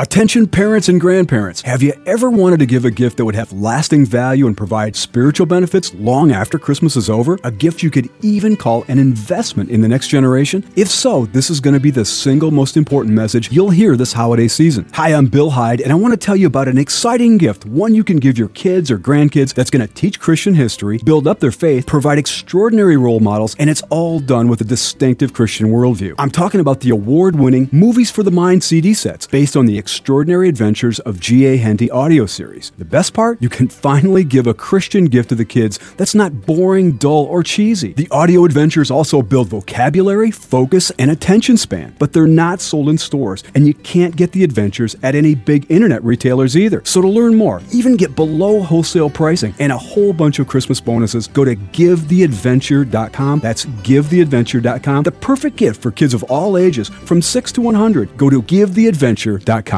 Attention parents and grandparents, have you ever wanted to give a gift that would have lasting value and provide spiritual benefits long after Christmas is over? A gift you could even call an investment in the next generation? If so, this is going to be the single most important message you'll hear this holiday season. Hi, I'm Bill Heid, and I want to tell you about an exciting gift, one you can give your kids or grandkids that's going to teach Christian history, build up their faith, provide extraordinary role models, and it's all done with a distinctive Christian worldview. I'm talking about the award winning Movies for the Mind CD sets based on the Extraordinary Adventures of G.A. Henty audio series. The best part? You can finally give a Christian gift to the kids that's not boring, dull, or cheesy. The audio adventures also build vocabulary, focus, and attention span, but they're not sold in stores, and you can't get the adventures at any big internet retailers either. So to learn more, even get below wholesale pricing and a whole bunch of Christmas bonuses, go to givetheadventure.com. That's givetheadventure.com. The perfect gift for kids of all ages from 6 to 100. Go to givetheadventure.com.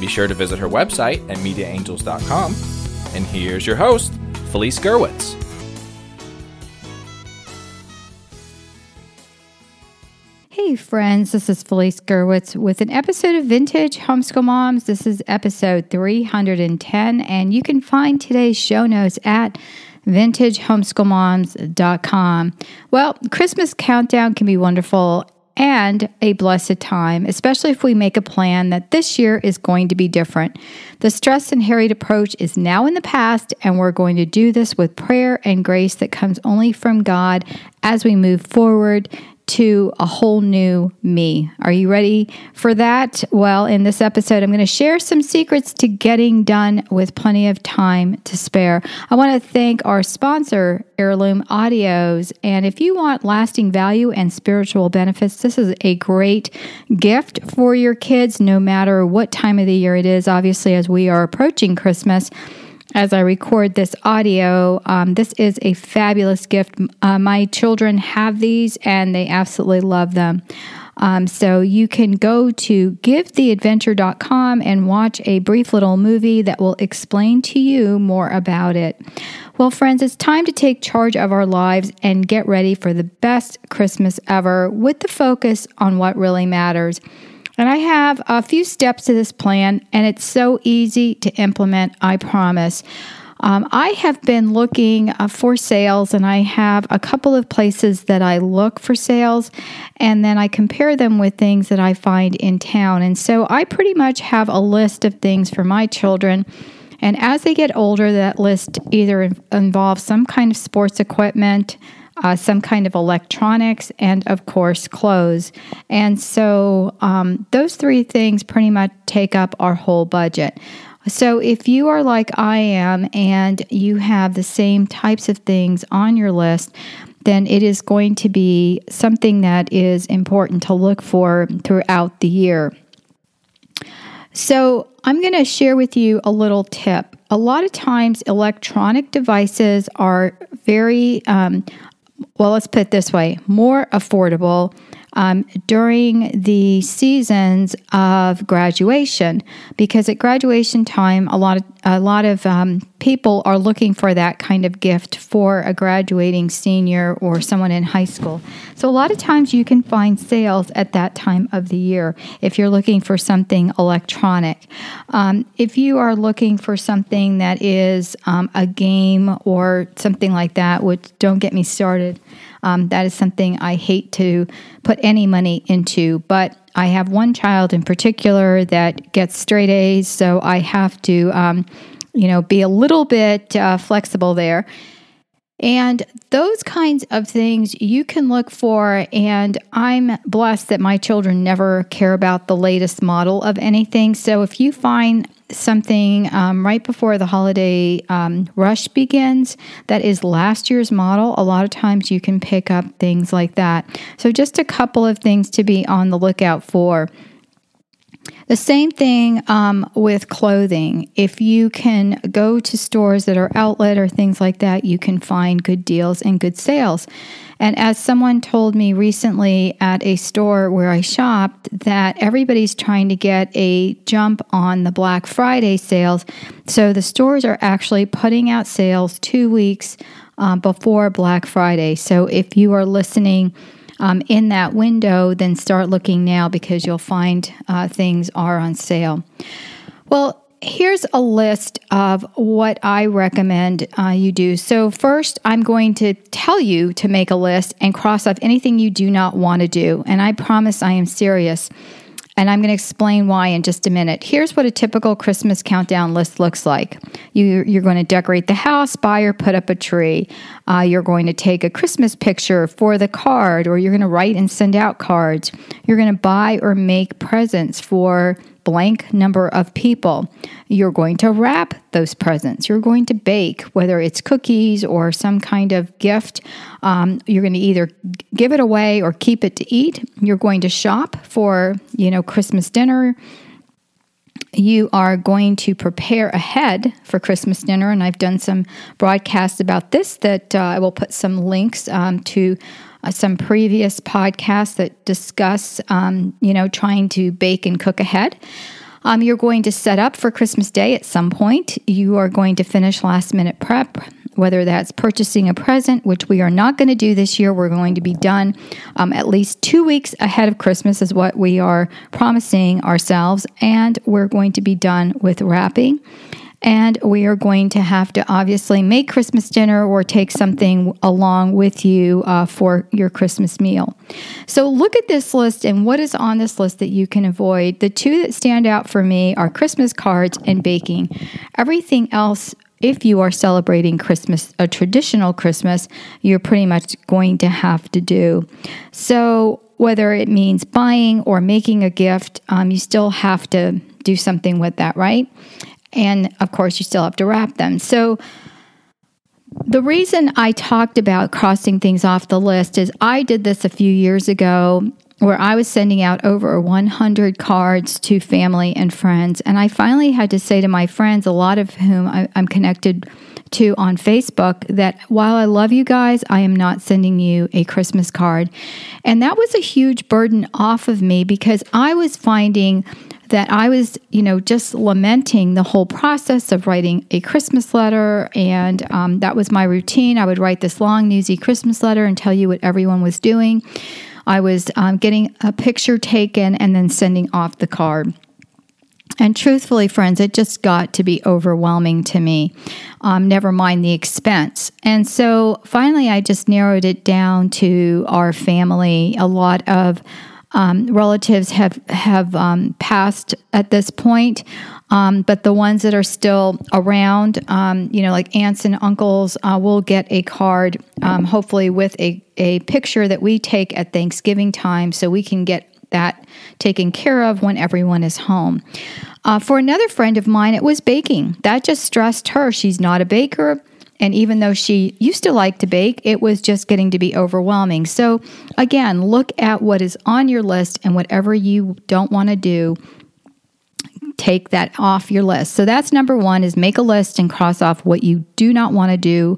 Be sure to visit her website at mediaangels.com. And here's your host, Felice Gerwitz. Hey, friends, this is Felice Gerwitz with an episode of Vintage Homeschool Moms. This is episode 310, and you can find today's show notes at vintagehomeschoolmoms.com. Well, Christmas countdown can be wonderful and a blessed time, especially if we make a plan that this year is going to be different. The stress and harried approach is now in the past, and we're going to do this with prayer and grace that comes only from God as we move forward to a whole new me. Are you ready for that? Well, in this episode, I'm going to share some secrets to getting done with plenty of time to spare. I want to thank our sponsor, Heirloom Audios. And if you want lasting value and spiritual benefits, this is a great gift for your kids, no matter what time of the year it is. Obviously, as we are approaching Christmas, as I record this audio. Um, this is a fabulous gift. Uh, my children have these and they absolutely love them. Um, so you can go to givetheadventure.com and watch a brief little movie that will explain to you more about it. Well, friends, it's time to take charge of our lives and get ready for the best Christmas ever with the focus on what really matters. And I have a few steps to this plan, and it's so easy to implement, I promise. Um, I have been looking uh, for sales, and I have a couple of places that I look for sales, and then I compare them with things that I find in town. And so I pretty much have a list of things for my children. And as they get older, that list either involves some kind of sports equipment, uh, some kind of electronics, and of course, clothes. And so um, those three things pretty much take up our whole budget. So, if you are like I am and you have the same types of things on your list, then it is going to be something that is important to look for throughout the year. So, I'm going to share with you a little tip. A lot of times, electronic devices are very um, well, let's put it this way more affordable um, during the seasons of graduation because at graduation time a lot of a lot of um, people are looking for that kind of gift for a graduating senior or someone in high school. So a lot of times you can find sales at that time of the year if you're looking for something electronic. Um, if you are looking for something that is um, a game or something like that which don't get me started um, that is something I hate to put any money into. But I have one child in particular that gets straight A's, so I have to, um, you know, be a little bit uh, flexible there. And those kinds of things you can look for. And I'm blessed that my children never care about the latest model of anything. So if you find something um, right before the holiday um, rush begins that is last year's model, a lot of times you can pick up things like that. So, just a couple of things to be on the lookout for. The same thing um, with clothing. If you can go to stores that are outlet or things like that, you can find good deals and good sales. And as someone told me recently at a store where I shopped, that everybody's trying to get a jump on the Black Friday sales. So the stores are actually putting out sales two weeks um, before Black Friday. So if you are listening, um, in that window, then start looking now because you'll find uh, things are on sale. Well, here's a list of what I recommend uh, you do. So, first, I'm going to tell you to make a list and cross off anything you do not want to do. And I promise I am serious. And I'm going to explain why in just a minute. Here's what a typical Christmas countdown list looks like you, are going to decorate the house, buy or put up a tree. Uh, you're going to take a Christmas picture for the card, or you're going to write and send out cards. You're going to buy or make presents for blank number of people. You're going to wrap those presents. You're going to bake, whether it's cookies or some kind of gift. Um, you're going to either give it away or keep it to eat. You're going to shop for, you know, Christmas dinner you are going to prepare ahead for Christmas dinner. And I've done some broadcasts about this that uh, I will put some links um, to uh, some previous podcasts that discuss, um, you know, trying to bake and cook ahead. Um, you're going to set up for Christmas Day at some point. You are going to finish last minute prep, whether that's purchasing a present, which we are not going to do this year. We're going to be done um, at least two weeks ahead of Christmas, is what we are promising ourselves. And we're going to be done with wrapping. And we are going to have to obviously make Christmas dinner or take something along with you uh, for your Christmas meal. So look at this list and what is on this list that you can avoid. The two that stand out for me are Christmas cards and baking. Everything else if you are celebrating Christmas, a traditional Christmas, you're pretty much going to have to do. So, whether it means buying or making a gift, um, you still have to do something with that, right? And of course, you still have to wrap them. So, the reason I talked about crossing things off the list is I did this a few years ago where I was sending out over 100 cards to family and friends. And I finally had to say to my friends, a lot of whom I, am connected to on Facebook, that while I love you guys, I am not sending you a Christmas card. And that was a huge burden off of me because I was finding that I was, you know, just lamenting the whole process of writing a Christmas letter. And um, that was my routine. I would write this long, newsy Christmas letter and tell you what everyone was doing. I was um, getting a picture taken and then sending off the card. And truthfully, friends, it just got to be overwhelming to me, um, never mind the expense. And so finally, I just narrowed it down to our family. A lot of um, relatives have have um, passed at this point, um, but the ones that are still around, um, you know, like aunts and uncles, uh, will get a card, um, hopefully with a a picture that we take at Thanksgiving time, so we can get that taken care of when everyone is home. Uh, for another friend of mine, it was baking. That just stressed her. She's not a baker. And even though she used to like to bake, it was just getting to be overwhelming. So, again, look at what is on your list and whatever you don't want to do, take that off your list. So, that's number one is make a list and cross off what you do not want to do.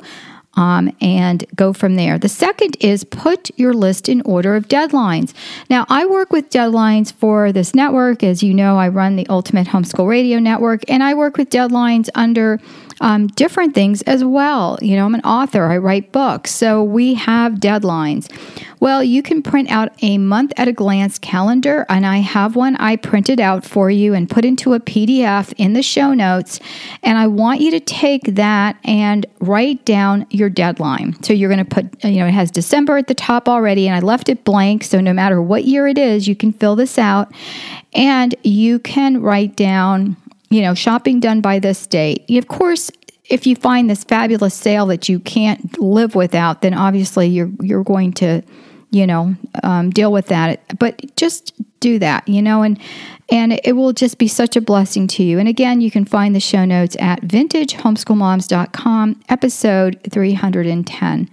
Um, and go from there. The second is put your list in order of deadlines. Now, I work with deadlines for this network. As you know, I run the Ultimate Homeschool Radio Network, and I work with deadlines under um, different things as well. You know, I'm an author, I write books, so we have deadlines. Well, you can print out a month at a glance calendar, and I have one I printed out for you and put into a PDF in the show notes. And I want you to take that and write down your deadline. So you're going to put, you know, it has December at the top already, and I left it blank. So no matter what year it is, you can fill this out and you can write down you know, shopping done by this date. Of course, if you find this fabulous sale that you can't live without, then obviously you're you're going to, you know, um, deal with that. But just do that, you know, and and it will just be such a blessing to you. And again, you can find the show notes at vintagehomeschoolmoms.com, episode 310.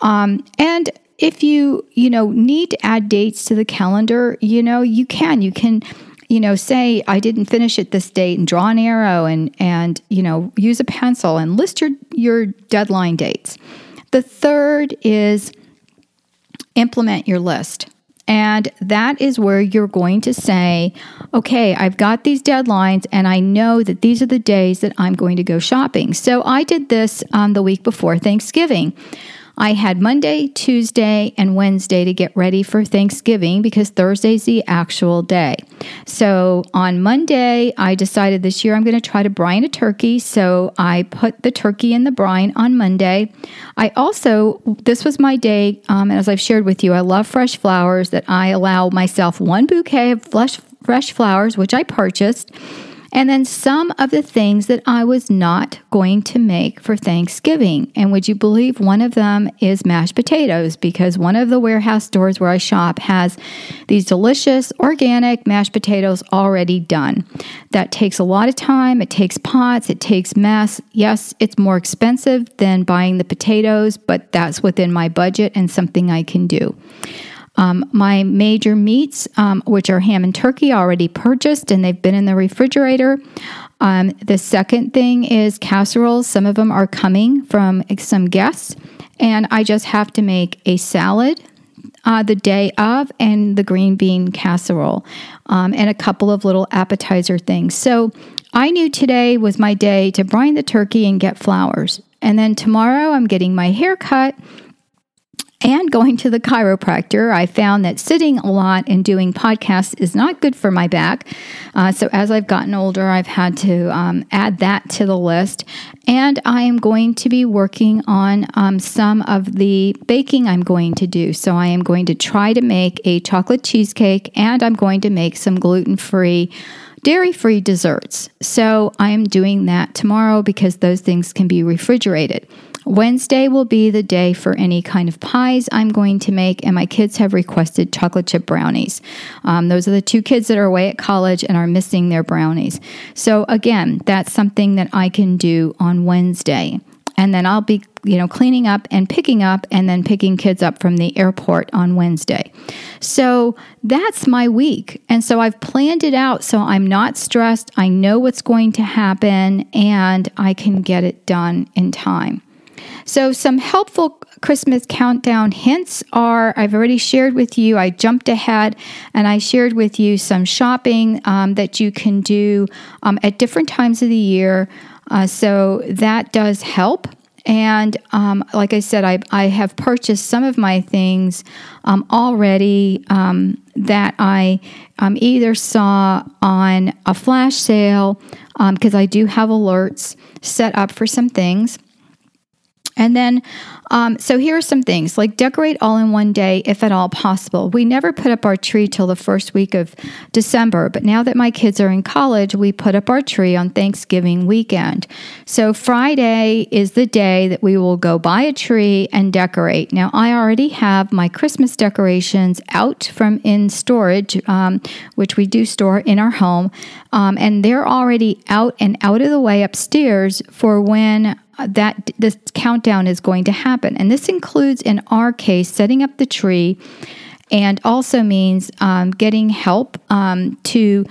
Um, and if you, you know, need to add dates to the calendar, you know, you can. You can you know, say I didn't finish it this date and draw an arrow and and you know, use a pencil and list your your deadline dates. The third is implement your list. And that is where you're going to say, okay, I've got these deadlines and I know that these are the days that I'm going to go shopping. So I did this um, the week before Thanksgiving. I had Monday, Tuesday, and Wednesday to get ready for Thanksgiving because Thursday's the actual day. So on Monday, I decided this year I'm going to try to brine a turkey. So I put the turkey in the brine on Monday. I also, this was my day, um, as I've shared with you, I love fresh flowers, that I allow myself one bouquet of fresh, fresh flowers, which I purchased and then some of the things that I was not going to make for Thanksgiving. And would you believe one of them is mashed potatoes? Because one of the warehouse stores where I shop has these delicious organic mashed potatoes already done. That takes a lot of time, it takes pots, it takes mess. Yes, it's more expensive than buying the potatoes, but that's within my budget and something I can do. Um, my major meats, um, which are ham and turkey, already purchased and they've been in the refrigerator. Um, the second thing is casseroles. Some of them are coming from some guests, and I just have to make a salad uh, the day of and the green bean casserole um, and a couple of little appetizer things. So I knew today was my day to brine the turkey and get flowers. And then tomorrow I'm getting my hair cut and going to the chiropractor, I found that sitting a lot and doing podcasts is not good for my back. Uh, so, as I've gotten older, I've had to um, add that to the list. And I am going to be working on um, some of the baking I'm going to do. So, I am going to try to make a chocolate cheesecake and I'm going to make some gluten free dairy free desserts. So I am doing that tomorrow because those things can be refrigerated. Wednesday will be the day for any kind of pies I'm going to make, and my kids have requested chocolate chip brownies. Um, those are the two kids that are away at college and are missing their brownies. So, again, that's something that I can do on Wednesday. And then I'll be, you know, cleaning up and picking up and then picking kids up from the airport on Wednesday. So that's my week. And so I've planned it out so I'm not stressed. I know what's going to happen and I can get it done in time. So, some helpful Christmas countdown hints are I've already shared with you, I jumped ahead and I shared with you some shopping um, that you can do um, at different times of the year. Uh, so, that does help. And um, like I said, I, I have purchased some of my things um, already um, that I um, either saw on a flash sale because I do have alerts set up for some things. And then, um, so here are some things like decorate all in one day if at all possible. We never put up our tree till the first week of December, but now that my kids are in college, we put up our tree on Thanksgiving weekend. So Friday is the day that we will go buy a tree and decorate. Now, I already have my Christmas decorations out from in storage, um, which we do store in our home, um, and they're already out and out of the way upstairs for when that this countdown is going to happen. And this includes, in our case, setting up the tree and also means um, getting help um, to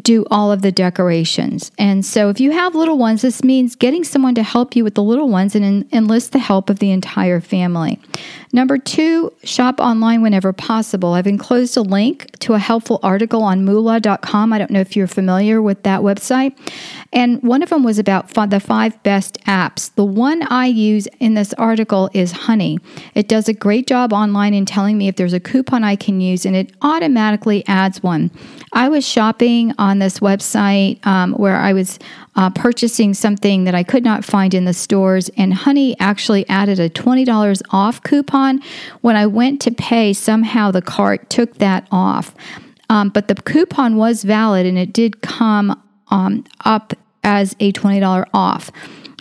do all of the decorations. And so, if you have little ones, this means getting someone to help you with the little ones and en- enlist the help of the entire family. Number two, shop online whenever possible. I've enclosed a link to a helpful article on moolah.com. I don't know if you're familiar with that website. And one of them was about the five best apps. The one I use in this article is Honey. It does a great job online in telling me if there's a coupon I can use, and it automatically adds one. I was shopping on this website um, where I was uh, purchasing something that I could not find in the stores, and Honey actually added a $20 off coupon. When I went to pay, somehow the cart took that off. Um, but the coupon was valid and it did come um, up as a $20 off.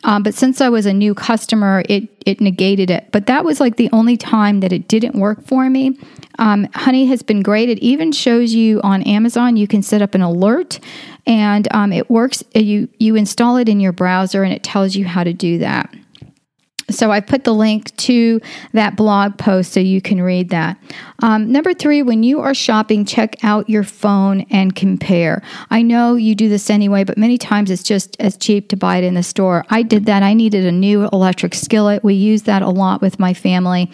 Um, but since I was a new customer, it it negated it. But that was like the only time that it didn't work for me. Um, Honey has been great. It even shows you on Amazon. You can set up an alert, and um, it works. You you install it in your browser, and it tells you how to do that. So I put the link to that blog post so you can read that. Um, number three, when you are shopping, check out your phone and compare. I know you do this anyway, but many times it's just as cheap to buy it in the store. I did that. I needed a new electric skillet. We use that a lot with my family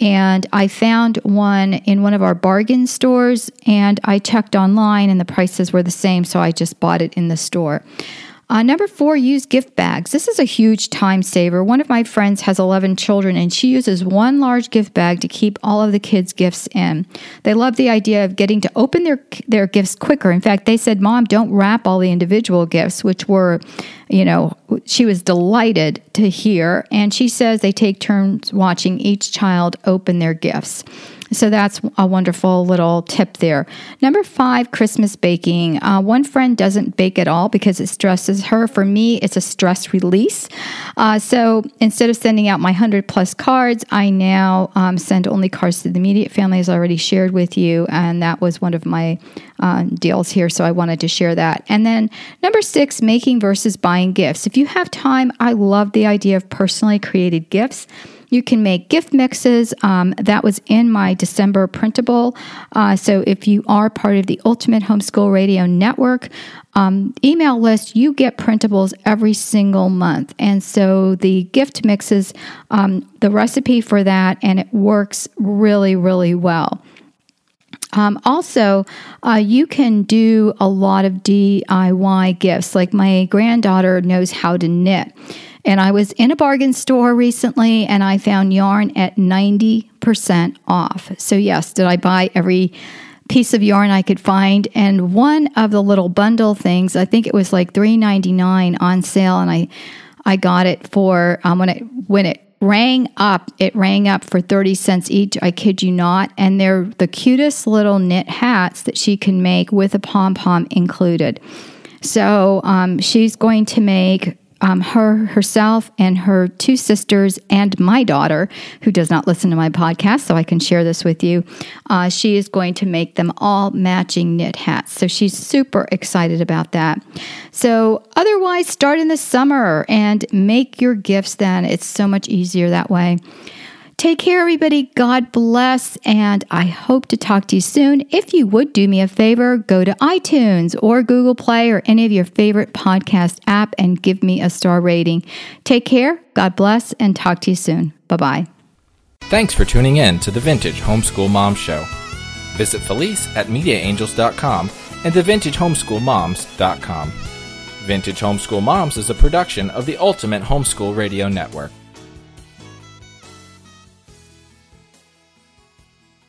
and I found one in one of our bargain stores and I checked online and the prices were the same, so I just bought it in the store. Uh, number four, use gift bags. This is a huge time saver. One of my friends has 11 children and she uses one large gift bag to keep all of the kids' gifts in. They love the idea of getting to open their, their gifts quicker. In fact, they said, Mom, don't wrap all the individual gifts, which were, you know, she was delighted to hear. And she says they take turns watching each child open their gifts. So that's a wonderful little tip there. Number five, Christmas baking. Uh, one friend doesn't bake at all because it stresses her. For me, it's a stress release. Uh, so instead of sending out my 100 plus cards, I now um, send only cards to the immediate family, as I already shared with you. And that was one of my uh, deals here. So I wanted to share that. And then number six, making versus buying gifts. If you have time, I love the idea of personally created gifts. You can make gift mixes. Um, that was in my December printable. Uh, so if you are part of the Ultimate Homeschool Radio Network um, email list, you get printables every single month. And so the gift mixes, um, the recipe for that, and it works really, really well. Um, also, uh, you can do a lot of DIY gifts. Like my granddaughter knows how to knit. And I was in a bargain store recently and I found yarn at 90% off. So, yes, did I buy every piece of yarn I could find? And one of the little bundle things, I think it was like $3.99 on sale, and I I got it for um, when it when it rang up, it rang up for 30 cents each. I kid you not. And they're the cutest little knit hats that she can make with a pom pom included. So um, she's going to make um, her herself and her two sisters and my daughter, who does not listen to my podcast, so I can share this with you. Uh, she is going to make them all matching knit hats, so she's super excited about that. So, otherwise, start in the summer and make your gifts. Then it's so much easier that way. Take care, everybody. God bless. And I hope to talk to you soon. If you would do me a favor, go to iTunes or Google Play or any of your favorite podcast app and give me a star rating. Take care. God bless and talk to you soon. Bye bye. Thanks for tuning in to the Vintage Homeschool Mom Show. Visit Felice at MediaAngels.com and TheVintageHomeschoolMoms.com. Vintage Homeschool Moms is a production of the Ultimate Homeschool Radio Network.